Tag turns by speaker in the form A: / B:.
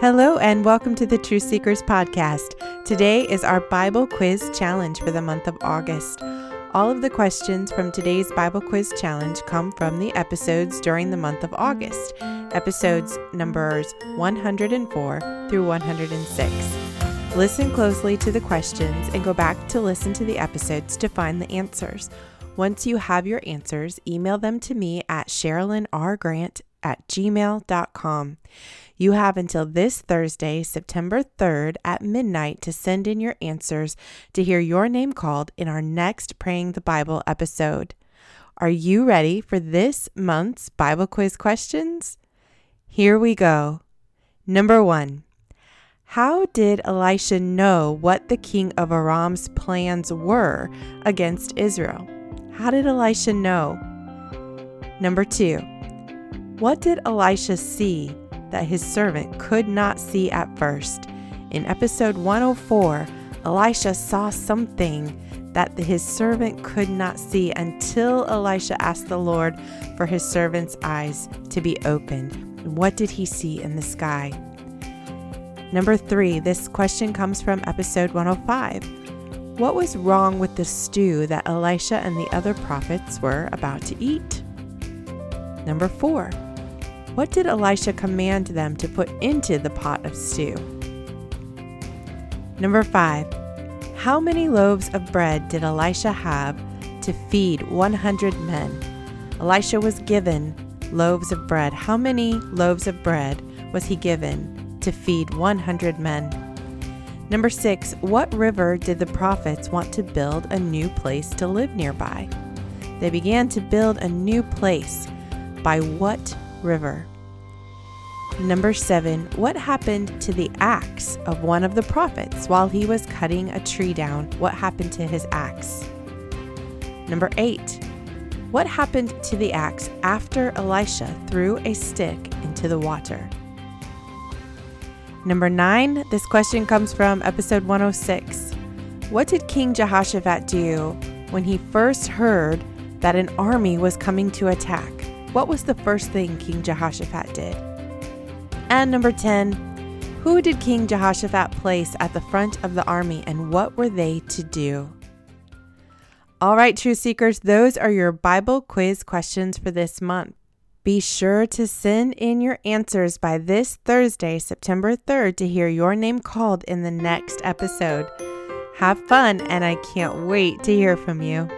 A: Hello, and welcome to the Truth Seekers Podcast. Today is our Bible Quiz Challenge for the month of August. All of the questions from today's Bible Quiz Challenge come from the episodes during the month of August, episodes numbers 104 through 106. Listen closely to the questions and go back to listen to the episodes to find the answers. Once you have your answers, email them to me at sherilynrgrant at gmail.com. You have until this Thursday, September 3rd at midnight to send in your answers to hear your name called in our next Praying the Bible episode. Are you ready for this month's Bible quiz questions? Here we go. Number one How did Elisha know what the king of Aram's plans were against Israel? How did Elisha know? Number two What did Elisha see that his servant could not see at first. In episode 104, Elisha saw something that his servant could not see until Elisha asked the Lord for his servant's eyes to be opened. What did he see in the sky? Number three, this question comes from episode 105. What was wrong with the stew that Elisha and the other prophets were about to eat? Number four, what did Elisha command them to put into the pot of stew? Number five, how many loaves of bread did Elisha have to feed 100 men? Elisha was given loaves of bread. How many loaves of bread was he given to feed 100 men? Number six, what river did the prophets want to build a new place to live nearby? They began to build a new place. By what river. Number seven, what happened to the axe of one of the prophets while he was cutting a tree down? What happened to his axe? Number eight, what happened to the axe after Elisha threw a stick into the water? Number nine, this question comes from episode 106. What did King Jehoshaphat do when he first heard that an army was coming to attack? What was the first thing King Jehoshaphat did? And number 10, who did King Jehoshaphat place at the front of the army and what were they to do? All right, truth seekers, those are your Bible quiz questions for this month. Be sure to send in your answers by this Thursday, September 3rd, to hear your name called in the next episode. Have fun, and I can't wait to hear from you.